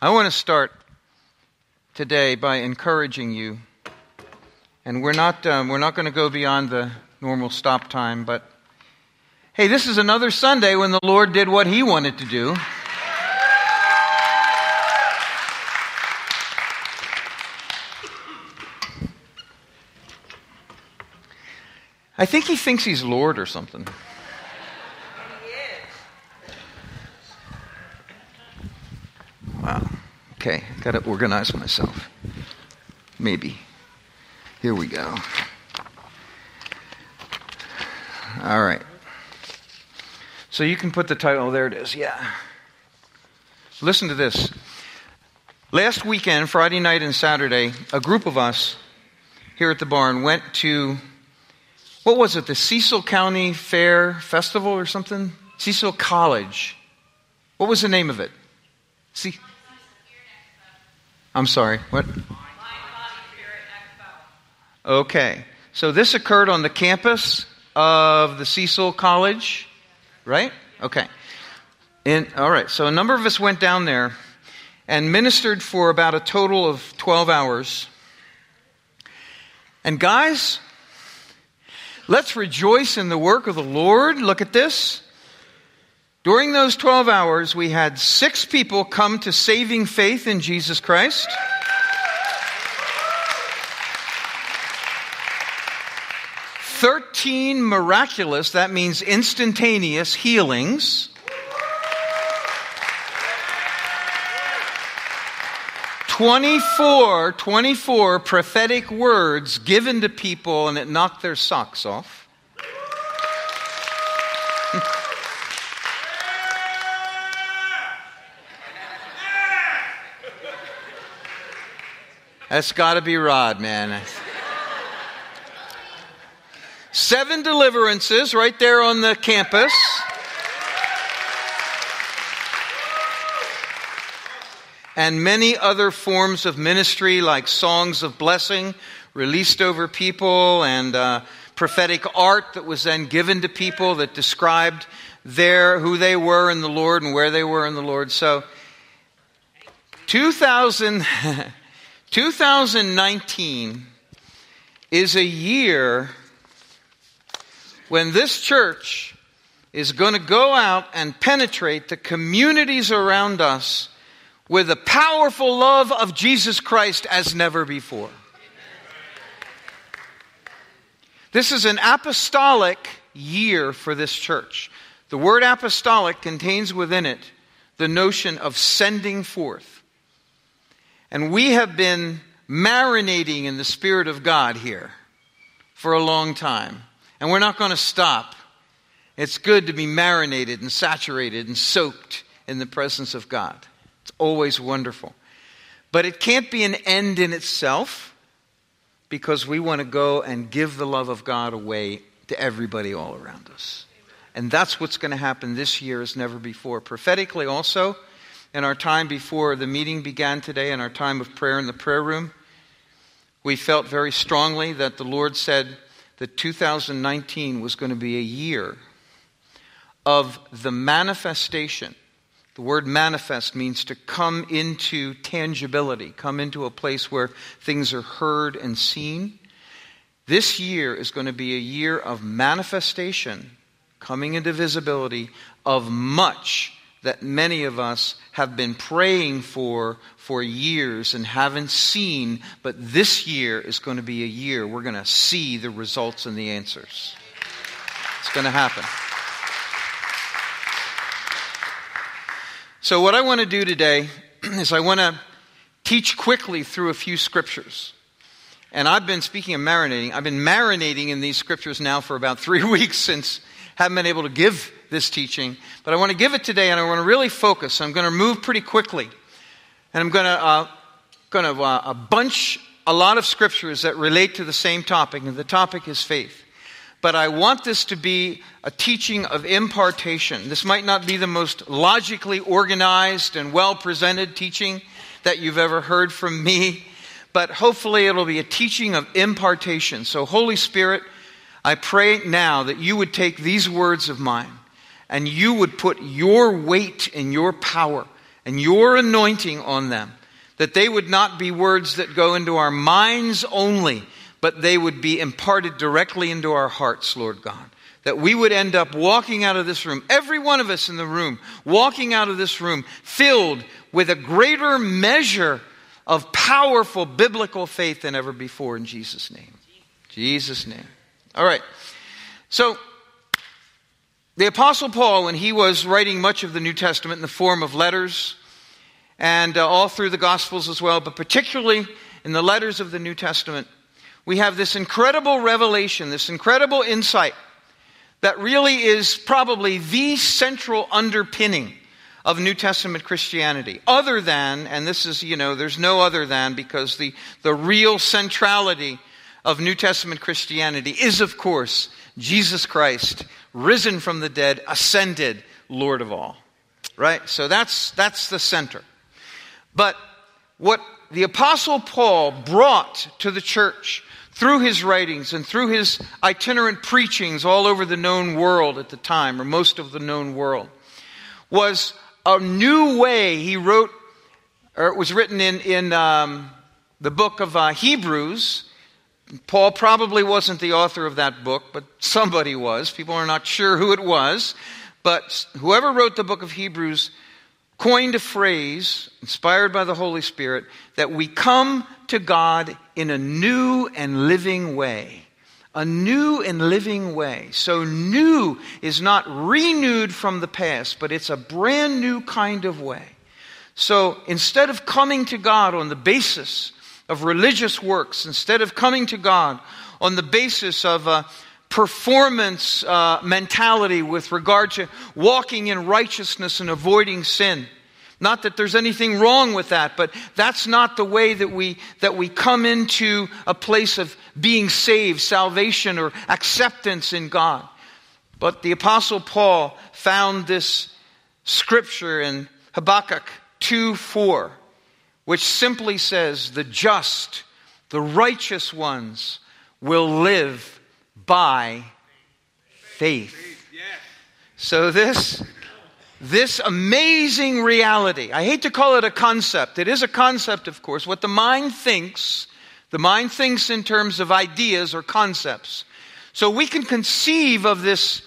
I want to start today by encouraging you. And we're not, um, we're not going to go beyond the normal stop time, but hey, this is another Sunday when the Lord did what He wanted to do. I think He thinks He's Lord or something. Okay, got to organize myself. Maybe. Here we go. All right. So you can put the title, oh, there it is, yeah. Listen to this. Last weekend, Friday night and Saturday, a group of us here at the barn went to, what was it, the Cecil County Fair Festival or something? Cecil College. What was the name of it? See? I'm sorry, what? Okay. So this occurred on the campus of the Cecil College, right? Okay. And, all right. So a number of us went down there and ministered for about a total of 12 hours. And guys, let's rejoice in the work of the Lord. Look at this. During those 12 hours, we had six people come to saving faith in Jesus Christ. Thirteen miraculous, that means instantaneous healings. 24, 24 prophetic words given to people and it knocked their socks off. That's got to be Rod, man. Seven deliverances right there on the campus. And many other forms of ministry, like songs of blessing released over people, and uh, prophetic art that was then given to people that described their who they were in the Lord and where they were in the Lord. So, 2000. 2019 is a year when this church is going to go out and penetrate the communities around us with the powerful love of Jesus Christ as never before. This is an apostolic year for this church. The word apostolic contains within it the notion of sending forth. And we have been marinating in the Spirit of God here for a long time. And we're not going to stop. It's good to be marinated and saturated and soaked in the presence of God. It's always wonderful. But it can't be an end in itself because we want to go and give the love of God away to everybody all around us. And that's what's going to happen this year as never before. Prophetically, also, in our time before the meeting began today, in our time of prayer in the prayer room, we felt very strongly that the Lord said that 2019 was going to be a year of the manifestation. The word manifest means to come into tangibility, come into a place where things are heard and seen. This year is going to be a year of manifestation, coming into visibility of much that many of us have been praying for for years and haven't seen, but this year is going to be a year we're going to see the results and the answers. It's going to happen. So, what I want to do today is I want to teach quickly through a few scriptures. And I've been speaking of marinating. I've been marinating in these scriptures now for about three weeks since haven't been able to give this teaching, but I want to give it today and I want to really focus. I'm going to move pretty quickly. And I'm going to, uh, going to uh, bunch a lot of scriptures that relate to the same topic, and the topic is faith. But I want this to be a teaching of impartation. This might not be the most logically organized and well presented teaching that you've ever heard from me, but hopefully it'll be a teaching of impartation. So, Holy Spirit, I pray now that you would take these words of mine and you would put your weight and your power and your anointing on them, that they would not be words that go into our minds only, but they would be imparted directly into our hearts, Lord God. That we would end up walking out of this room, every one of us in the room, walking out of this room filled with a greater measure of powerful biblical faith than ever before in Jesus' name. Jesus' name. All right. So, the Apostle Paul, when he was writing much of the New Testament in the form of letters, and uh, all through the Gospels as well, but particularly in the letters of the New Testament, we have this incredible revelation, this incredible insight that really is probably the central underpinning of New Testament Christianity. Other than, and this is, you know, there's no other than because the, the real centrality of New Testament Christianity is, of course, Jesus Christ, risen from the dead, ascended, Lord of all. Right? So that's, that's the center. But what the Apostle Paul brought to the church through his writings and through his itinerant preachings all over the known world at the time, or most of the known world, was a new way he wrote, or it was written in, in um, the book of uh, Hebrews. Paul probably wasn't the author of that book, but somebody was. People are not sure who it was. But whoever wrote the book of Hebrews coined a phrase, inspired by the Holy Spirit, that we come to God in a new and living way. A new and living way. So, new is not renewed from the past, but it's a brand new kind of way. So, instead of coming to God on the basis of religious works, instead of coming to God on the basis of a performance uh, mentality with regard to walking in righteousness and avoiding sin, not that there's anything wrong with that, but that's not the way that we, that we come into a place of being saved, salvation, or acceptance in God. But the Apostle Paul found this scripture in Habakkuk 2 4, which simply says, The just, the righteous ones will live by faith. So this this amazing reality. I hate to call it a concept. It is a concept, of course. What the mind thinks, the mind thinks in terms of ideas or concepts. So we can conceive of this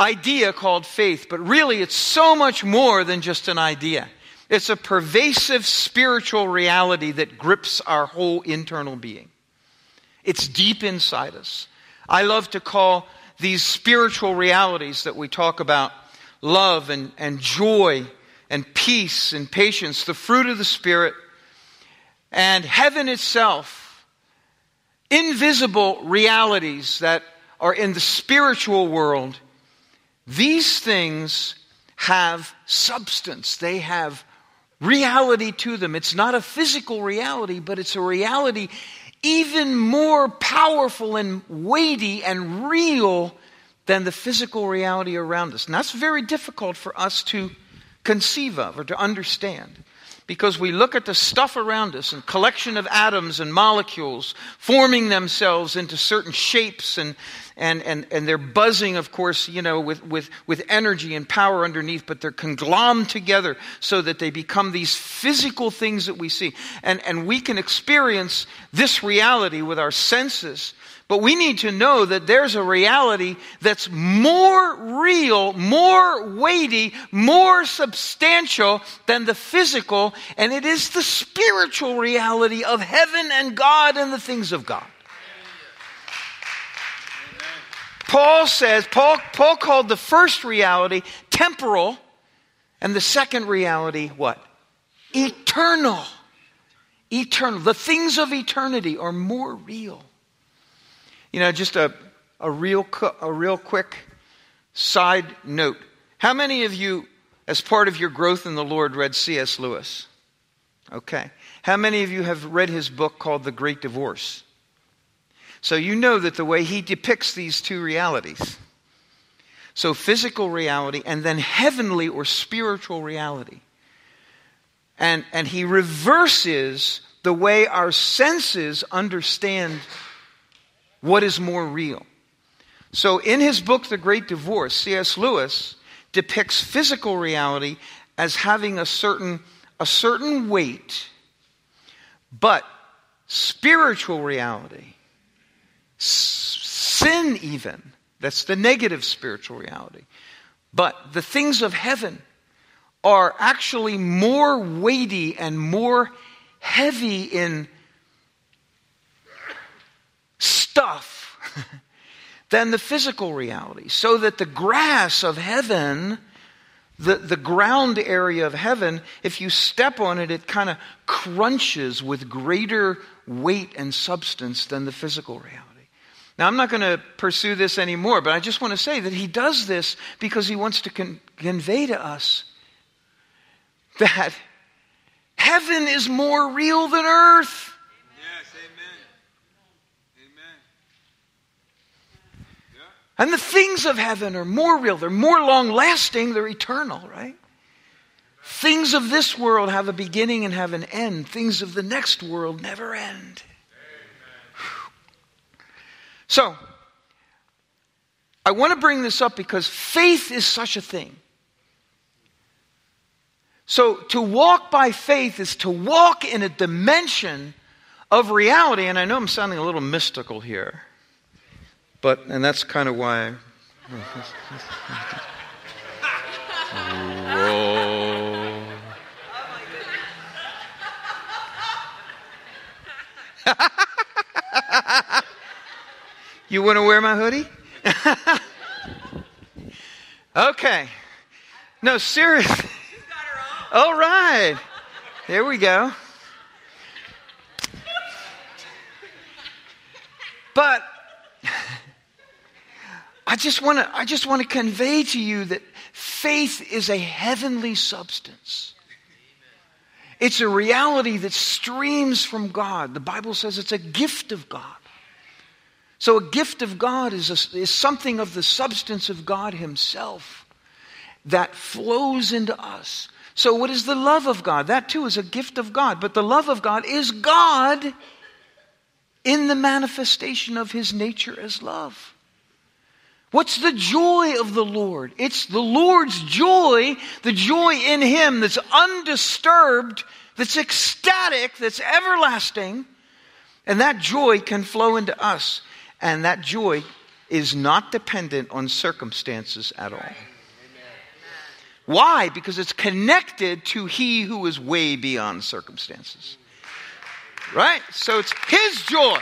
idea called faith, but really it's so much more than just an idea. It's a pervasive spiritual reality that grips our whole internal being. It's deep inside us. I love to call these spiritual realities that we talk about love and, and joy and peace and patience, the fruit of the Spirit, and heaven itself, invisible realities that are in the spiritual world, these things have substance. They have reality to them. It's not a physical reality, but it's a reality even more powerful and weighty and real than the physical reality around us. And that's very difficult for us to conceive of or to understand because we look at the stuff around us and collection of atoms and molecules forming themselves into certain shapes and, and, and, and they're buzzing, of course, you know, with, with, with energy and power underneath, but they're conglomerated together so that they become these physical things that we see. And, and we can experience this reality with our senses but we need to know that there's a reality that's more real, more weighty, more substantial than the physical, and it is the spiritual reality of heaven and God and the things of God. Paul says, Paul, Paul called the first reality temporal, and the second reality, what? Eternal. Eternal. The things of eternity are more real. You know, just a, a, real, a real quick side note. How many of you, as part of your growth in the Lord, read C.S. Lewis? Okay. How many of you have read his book called The Great Divorce? So you know that the way he depicts these two realities so physical reality and then heavenly or spiritual reality. And, and he reverses the way our senses understand what is more real. So, in his book, The Great Divorce, C.S. Lewis depicts physical reality as having a certain, a certain weight, but spiritual reality, sin even, that's the negative spiritual reality, but the things of heaven are actually more weighty and more heavy in stuff than the physical reality. So that the grass of heaven, the, the ground area of heaven, if you step on it, it kind of crunches with greater weight and substance than the physical reality. Now, I'm not going to pursue this anymore, but I just want to say that he does this because he wants to con- convey to us that heaven is more real than earth. And the things of heaven are more real, they're more long lasting, they're eternal, right? Things of this world have a beginning and have an end. Things of the next world never end. So, I want to bring this up because faith is such a thing. So, to walk by faith is to walk in a dimension of reality. And I know I'm sounding a little mystical here. But, and that's kind of why. You want to wear my hoodie? okay. No, seriously. All right. There we go. But I just want to I just want to convey to you that faith is a heavenly substance. It's a reality that streams from God. The Bible says it's a gift of God. So, a gift of God is, a, is something of the substance of God Himself that flows into us. So, what is the love of God? That too is a gift of God. But the love of God is God in the manifestation of His nature as love. What's the joy of the Lord? It's the Lord's joy, the joy in Him that's undisturbed, that's ecstatic, that's everlasting. And that joy can flow into us. And that joy is not dependent on circumstances at all. Why? Because it's connected to He who is way beyond circumstances. Right? So it's His joy,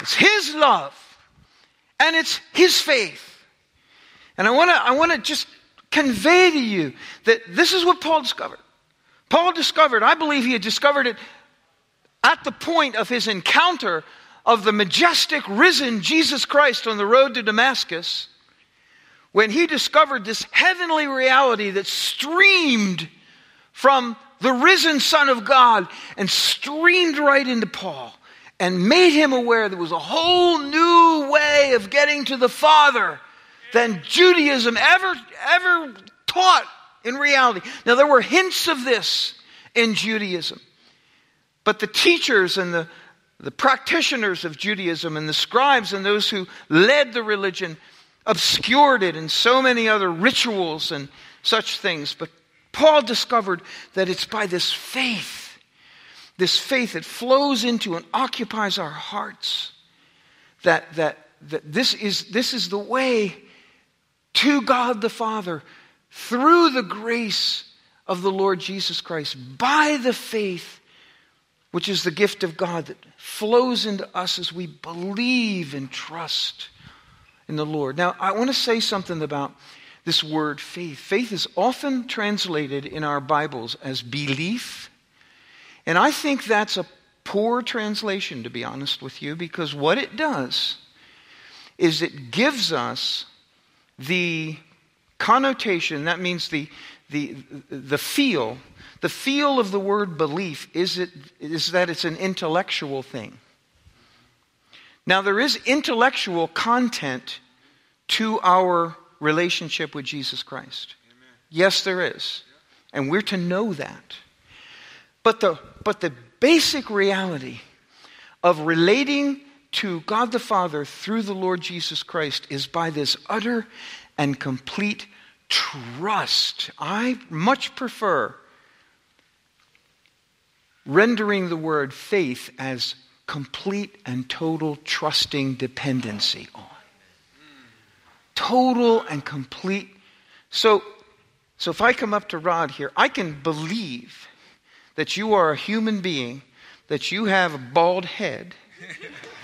it's His love and it's his faith. And I want to I want to just convey to you that this is what Paul discovered. Paul discovered, I believe he had discovered it at the point of his encounter of the majestic risen Jesus Christ on the road to Damascus when he discovered this heavenly reality that streamed from the risen Son of God and streamed right into Paul and made him aware there was a whole new way of getting to the Father than Judaism ever, ever taught in reality. Now, there were hints of this in Judaism, but the teachers and the, the practitioners of Judaism and the scribes and those who led the religion obscured it in so many other rituals and such things. But Paul discovered that it's by this faith this faith that flows into and occupies our hearts, that, that, that this, is, this is the way to God the Father through the grace of the Lord Jesus Christ, by the faith which is the gift of God that flows into us as we believe and trust in the Lord. Now, I want to say something about this word faith. Faith is often translated in our Bibles as belief and I think that's a poor translation, to be honest with you, because what it does is it gives us the connotation, that means the, the, the feel, the feel of the word belief is, it, is that it's an intellectual thing. Now, there is intellectual content to our relationship with Jesus Christ. Amen. Yes, there is. And we're to know that. But the, but the basic reality of relating to God the Father through the Lord Jesus Christ is by this utter and complete trust. I much prefer rendering the word faith as complete and total trusting dependency on. Total and complete. So, so if I come up to Rod here, I can believe that you are a human being, that you have a bald head,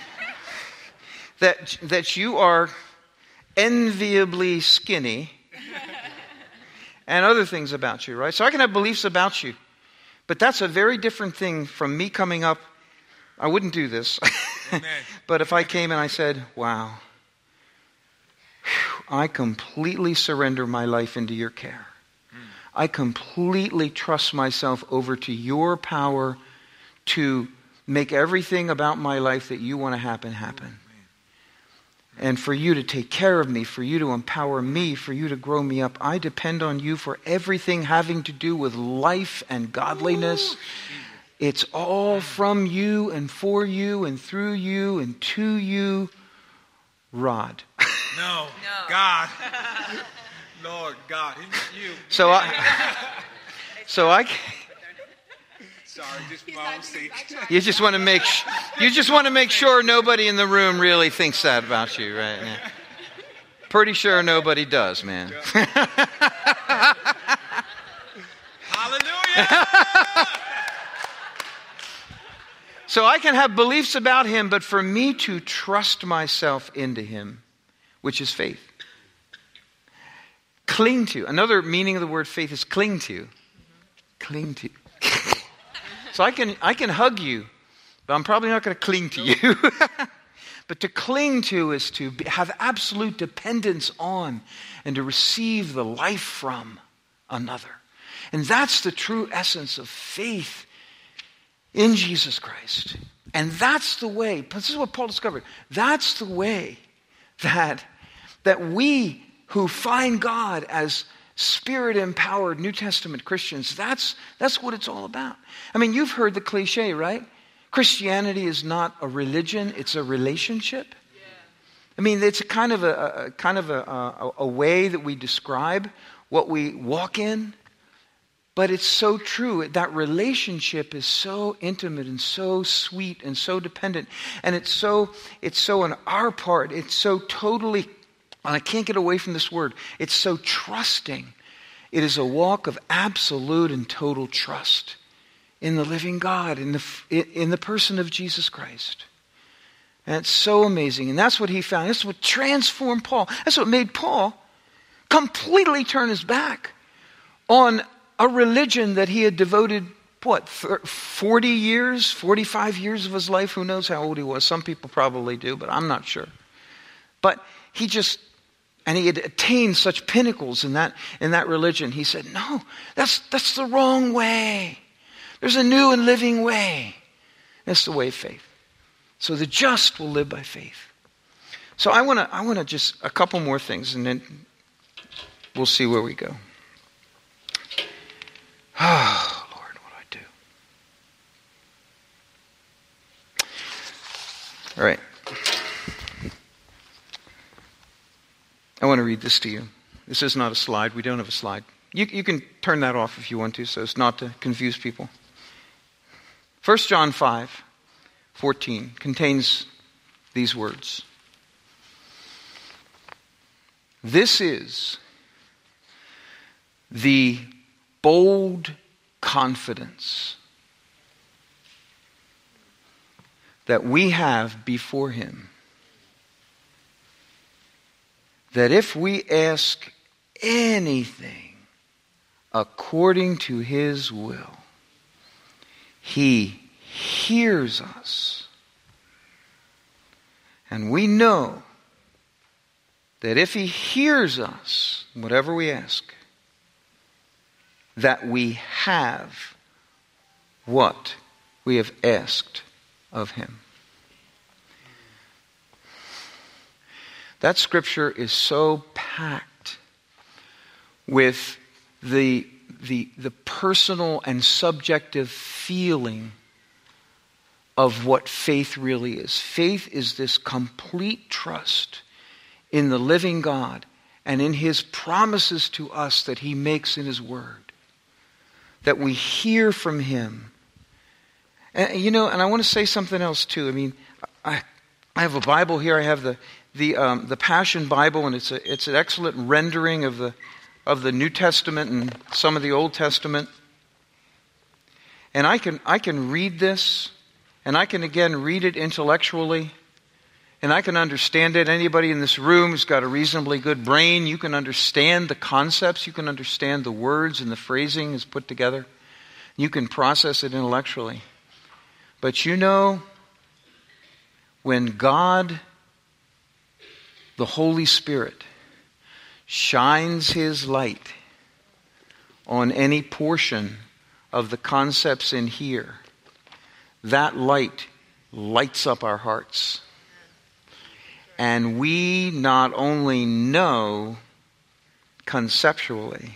that, that you are enviably skinny, and other things about you, right? So I can have beliefs about you. But that's a very different thing from me coming up. I wouldn't do this. but if I came and I said, wow, I completely surrender my life into your care. I completely trust myself over to your power to make everything about my life that you want to happen happen. And for you to take care of me, for you to empower me, for you to grow me up. I depend on you for everything having to do with life and godliness. It's all from you and for you and through you and to you, Rod. No, no. God. Lord God, you. So I, so I. Sorry, just my own sake. You just want to make you just want to make sure nobody in the room really thinks that about you, right? Yeah. Pretty sure nobody does, man. Hallelujah. so I can have beliefs about him, but for me to trust myself into him, which is faith. Cling to. Another meaning of the word faith is cling to. Cling to. so I can, I can hug you, but I'm probably not going to cling to you. but to cling to is to have absolute dependence on and to receive the life from another. And that's the true essence of faith in Jesus Christ. And that's the way, this is what Paul discovered. That's the way that, that we who find God as spirit empowered New Testament Christians, that's, that's what it's all about. I mean, you've heard the cliche, right? Christianity is not a religion, it's a relationship. I mean, it's a kind of a, a kind of a, a, a way that we describe what we walk in, but it's so true. That relationship is so intimate and so sweet and so dependent, and it's so it's so on our part. It's so totally and I can't get away from this word. It's so trusting. It is a walk of absolute and total trust in the living God, in the, in the person of Jesus Christ. And it's so amazing. And that's what he found. That's what transformed Paul. That's what made Paul completely turn his back on a religion that he had devoted, what, 40 years, 45 years of his life? Who knows how old he was? Some people probably do, but I'm not sure. But he just and he had attained such pinnacles in that, in that religion. He said, No, that's, that's the wrong way. There's a new and living way. That's the way of faith. So the just will live by faith. So I want to I want to just a couple more things and then we'll see where we go. Oh, Lord, what do I do? All right. Want to read this to you. This is not a slide. We don't have a slide. You, you can turn that off if you want to, so as not to confuse people. 1 John 5 14 contains these words This is the bold confidence that we have before Him that if we ask anything according to his will, he hears us. And we know that if he hears us, whatever we ask, that we have what we have asked of him. That scripture is so packed with the, the, the personal and subjective feeling of what faith really is. Faith is this complete trust in the living God and in his promises to us that he makes in his word. That we hear from him. And, you know, and I want to say something else too. I mean, I, I have a Bible here. I have the, the, um, the Passion Bible, and it's, a, it's an excellent rendering of the, of the New Testament and some of the Old Testament. And I can, I can read this, and I can again read it intellectually and I can understand it. Anybody in this room who's got a reasonably good brain, you can understand the concepts, you can understand the words and the phrasing is put together. You can process it intellectually. But you know, when God, the Holy Spirit, shines His light on any portion of the concepts in here, that light lights up our hearts. And we not only know conceptually,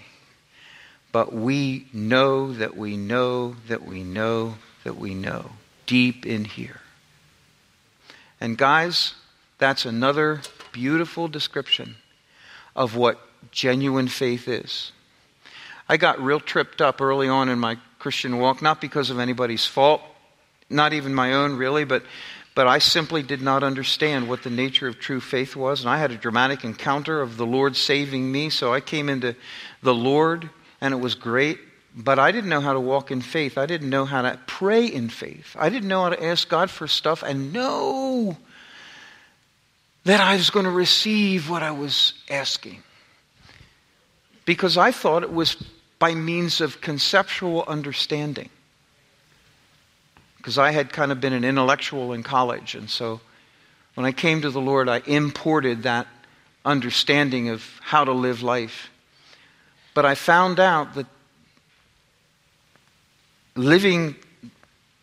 but we know that we know that we know that we know deep in here. And guys, that's another beautiful description of what genuine faith is. I got real tripped up early on in my Christian walk, not because of anybody's fault, not even my own really, but but I simply did not understand what the nature of true faith was. And I had a dramatic encounter of the Lord saving me. So I came into the Lord, and it was great. But I didn't know how to walk in faith. I didn't know how to pray in faith. I didn't know how to ask God for stuff and know that I was going to receive what I was asking. Because I thought it was by means of conceptual understanding because I had kind of been an intellectual in college. And so when I came to the Lord, I imported that understanding of how to live life. But I found out that living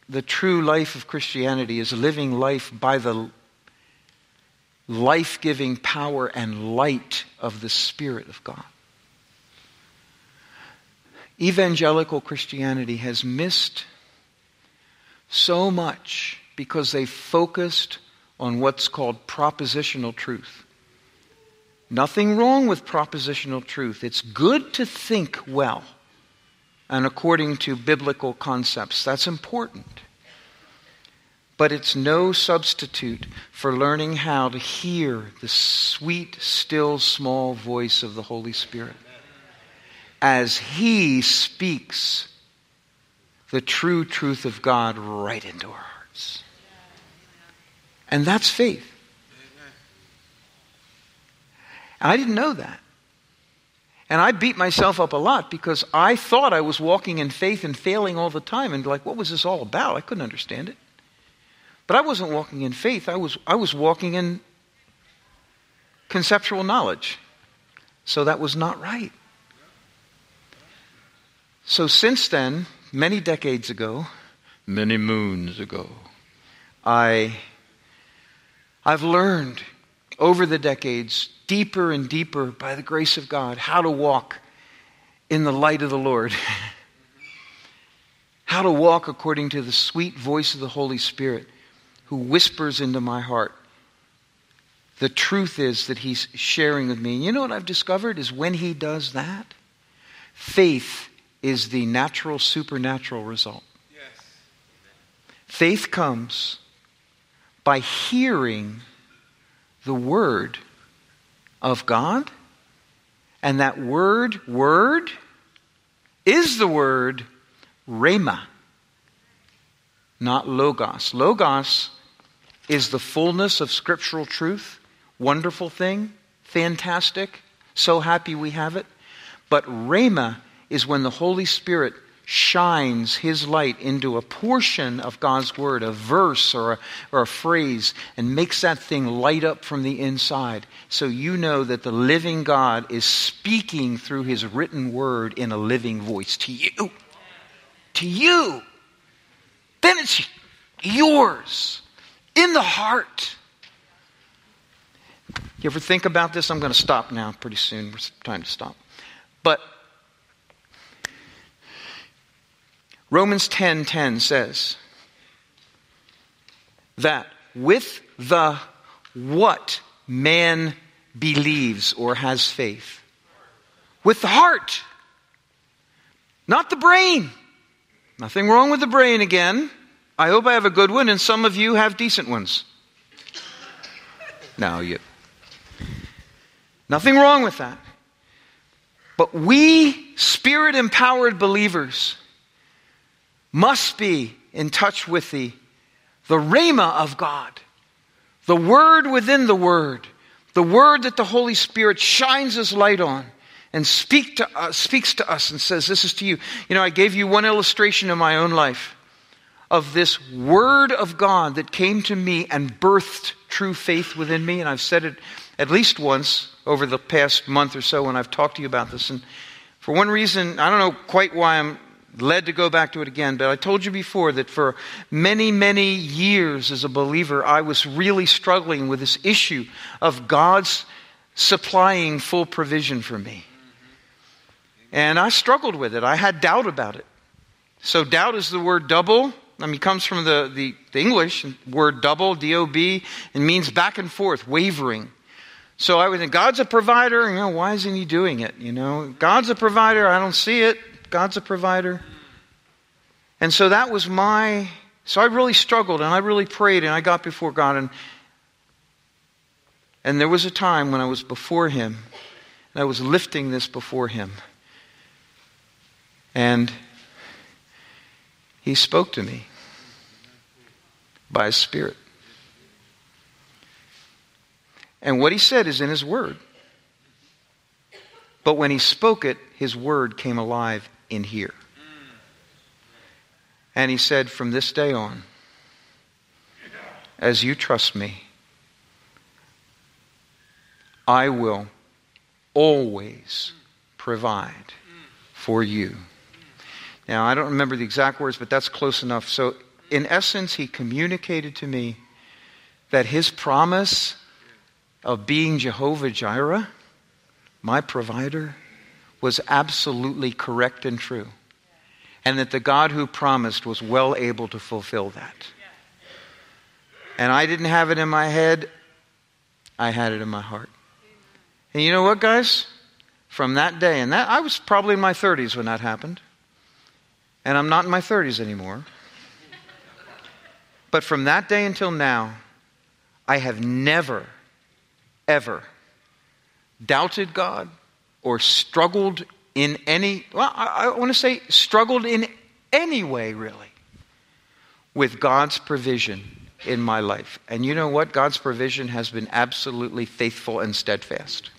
the true life of Christianity is living life by the life giving power and light of the Spirit of God. Evangelical Christianity has missed so much because they focused on what's called propositional truth. Nothing wrong with propositional truth. It's good to think well and according to biblical concepts. That's important. But it's no substitute for learning how to hear the sweet, still, small voice of the Holy Spirit as He speaks the true truth of God right into our hearts. And that's faith. I didn't know that. And I beat myself up a lot because I thought I was walking in faith and failing all the time and like, what was this all about? I couldn't understand it. But I wasn't walking in faith, I was, I was walking in conceptual knowledge. So that was not right. So since then, many decades ago, many moons ago, I, I've learned over the decades, deeper and deeper by the grace of God, how to walk in the light of the Lord. how to walk according to the sweet voice of the Holy Spirit who whispers into my heart the truth is that he's sharing with me. And you know what I've discovered is when he does that, faith is the natural supernatural result. Yes. Faith comes by hearing the word of God, and that word, word, is the word rhema, not logos. Logos is the fullness of scriptural truth, wonderful thing, fantastic, so happy we have it. But rhema is when the Holy Spirit shines his light into a portion of God's word, a verse or a, or a phrase, and makes that thing light up from the inside. So you know that the living God is speaking through his written word in a living voice to you. To you. Then it's yours in the heart. You ever think about this? I'm going to stop now pretty soon. It's time to stop. But Romans 10:10 10, 10 says that with the what man believes or has faith? With the heart, not the brain. Nothing wrong with the brain again. I hope I have a good one, and some of you have decent ones. Now, you. Nothing wrong with that. But we, spirit empowered believers, must be in touch with the, the Rhema of God, the Word within the Word, the Word that the Holy Spirit shines His light on and speak to us, speaks to us and says, This is to you. You know, I gave you one illustration in my own life of this Word of God that came to me and birthed true faith within me. And I've said it at least once over the past month or so when I've talked to you about this. And for one reason, I don't know quite why I'm led to go back to it again, but I told you before that for many, many years as a believer, I was really struggling with this issue of God's supplying full provision for me. And I struggled with it. I had doubt about it. So, doubt is the word double. I mean, it comes from the, the, the English word double, D O B, and means back and forth, wavering. So I would think, God's a provider. You know, why isn't He doing it? You know, God's a provider. I don't see it. God's a provider. And so that was my. So I really struggled and I really prayed and I got before God. And, and there was a time when I was before Him and I was lifting this before Him. And he spoke to me by his Spirit. And what he said is in his word. But when he spoke it, his word came alive in here. And he said, From this day on, as you trust me, I will always provide for you. Now, I don't remember the exact words, but that's close enough. So, in essence, he communicated to me that his promise of being Jehovah Jireh, my provider, was absolutely correct and true. And that the God who promised was well able to fulfill that. And I didn't have it in my head, I had it in my heart. And you know what, guys? From that day, and that I was probably in my 30s when that happened and I'm not in my 30s anymore. But from that day until now, I have never, ever doubted God or struggled in any, well, I, I want to say struggled in any way, really, with God's provision in my life. And you know what? God's provision has been absolutely faithful and steadfast.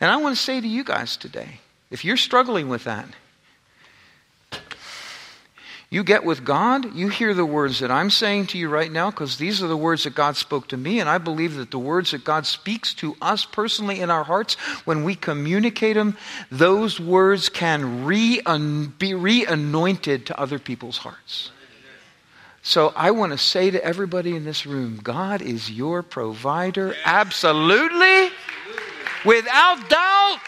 And I want to say to you guys today if you're struggling with that, you get with God, you hear the words that I'm saying to you right now, because these are the words that God spoke to me, and I believe that the words that God speaks to us personally in our hearts, when we communicate them, those words can re- be re anointed to other people's hearts. So I want to say to everybody in this room God is your provider, absolutely, without doubt.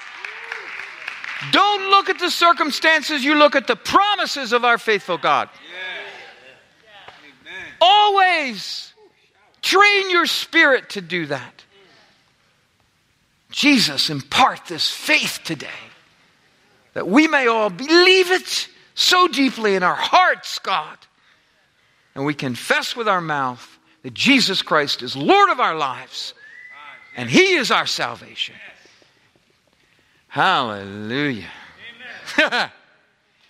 Don't look at the circumstances, you look at the promises of our faithful God. Always train your spirit to do that. Jesus, impart this faith today that we may all believe it so deeply in our hearts, God, and we confess with our mouth that Jesus Christ is Lord of our lives and He is our salvation. Hallelujah.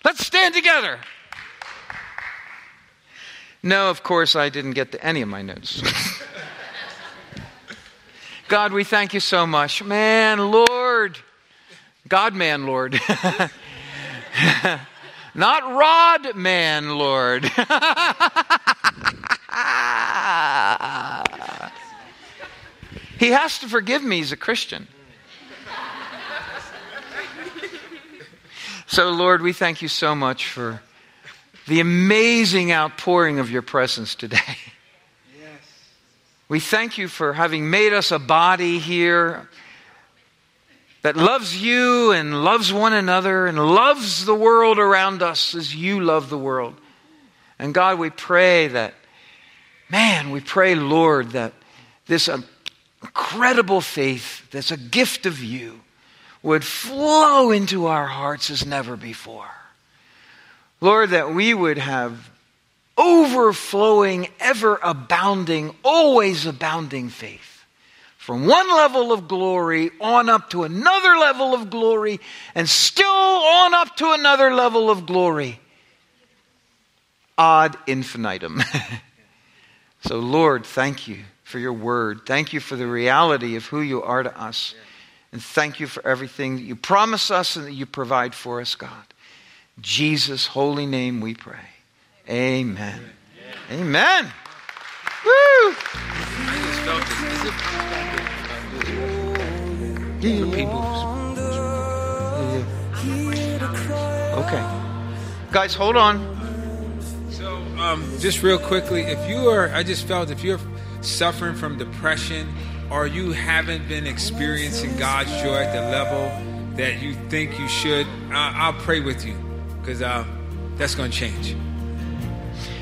Let's stand together. No, of course, I didn't get to any of my notes. God, we thank you so much. Man, Lord. God, man, Lord. Not rod man, Lord. he has to forgive me, he's a Christian. So, Lord, we thank you so much for the amazing outpouring of your presence today. Yes. We thank you for having made us a body here that loves you and loves one another and loves the world around us as you love the world. And God, we pray that, man, we pray, Lord, that this incredible faith that's a gift of you would flow into our hearts as never before. Lord, that we would have overflowing, ever abounding, always abounding faith. From one level of glory on up to another level of glory, and still on up to another level of glory. Ad infinitum. so, Lord, thank you for your word. Thank you for the reality of who you are to us. And thank you for everything that you promise us and that you provide for us, God. Jesus' holy name we pray. Amen. Amen. Woo! For people. Okay. Guys, hold on. So, um, just real quickly, if you are, I just felt if you're suffering from depression or you haven't been experiencing God's joy at the level that you think you should, I, will pray with you because uh, that's going to change.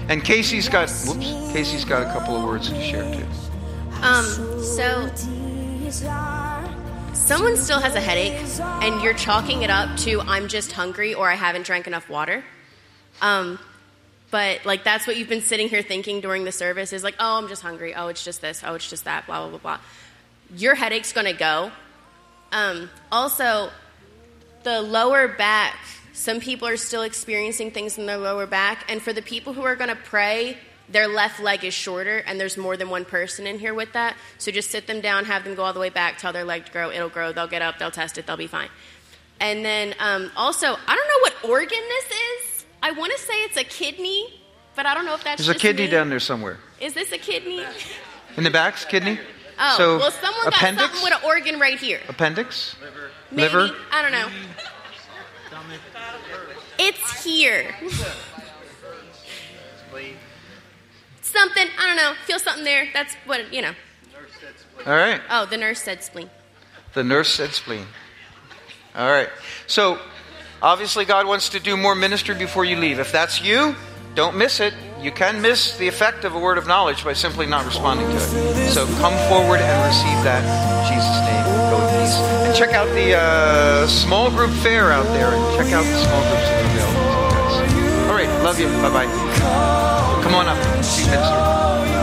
And Casey's got, whoops, Casey's got a couple of words to share too. Um, so someone still has a headache and you're chalking it up to I'm just hungry or I haven't drank enough water. Um, but like that's what you've been sitting here thinking during the service is like, oh, I'm just hungry. Oh, it's just this. Oh, it's just that. Blah blah blah blah. Your headache's gonna go. Um, also, the lower back. Some people are still experiencing things in their lower back, and for the people who are gonna pray, their left leg is shorter, and there's more than one person in here with that. So just sit them down, have them go all the way back, tell their leg to grow. It'll grow. They'll get up. They'll test it. They'll be fine. And then um, also, I don't know what organ this is. I want to say it's a kidney, but I don't know if that's. There's a kidney me. down there somewhere. Is this a kidney? In the back's kidney. Oh, so well, someone appendix? got something with an organ right here. Appendix. Liver. Maybe. Liver? I don't know. It's here. something. I don't know. Feel something there. That's what you know. All right. Oh, the nurse said spleen. The nurse said spleen. All right. So Obviously, God wants to do more ministry before you leave. If that's you, don't miss it. You can miss the effect of a word of knowledge by simply not responding to it. So come forward and receive that in Jesus' name. Go in peace. And check out the uh, small group fair out there and check out the small groups that are available. All right. Love you. Bye bye. Come on up. See minister.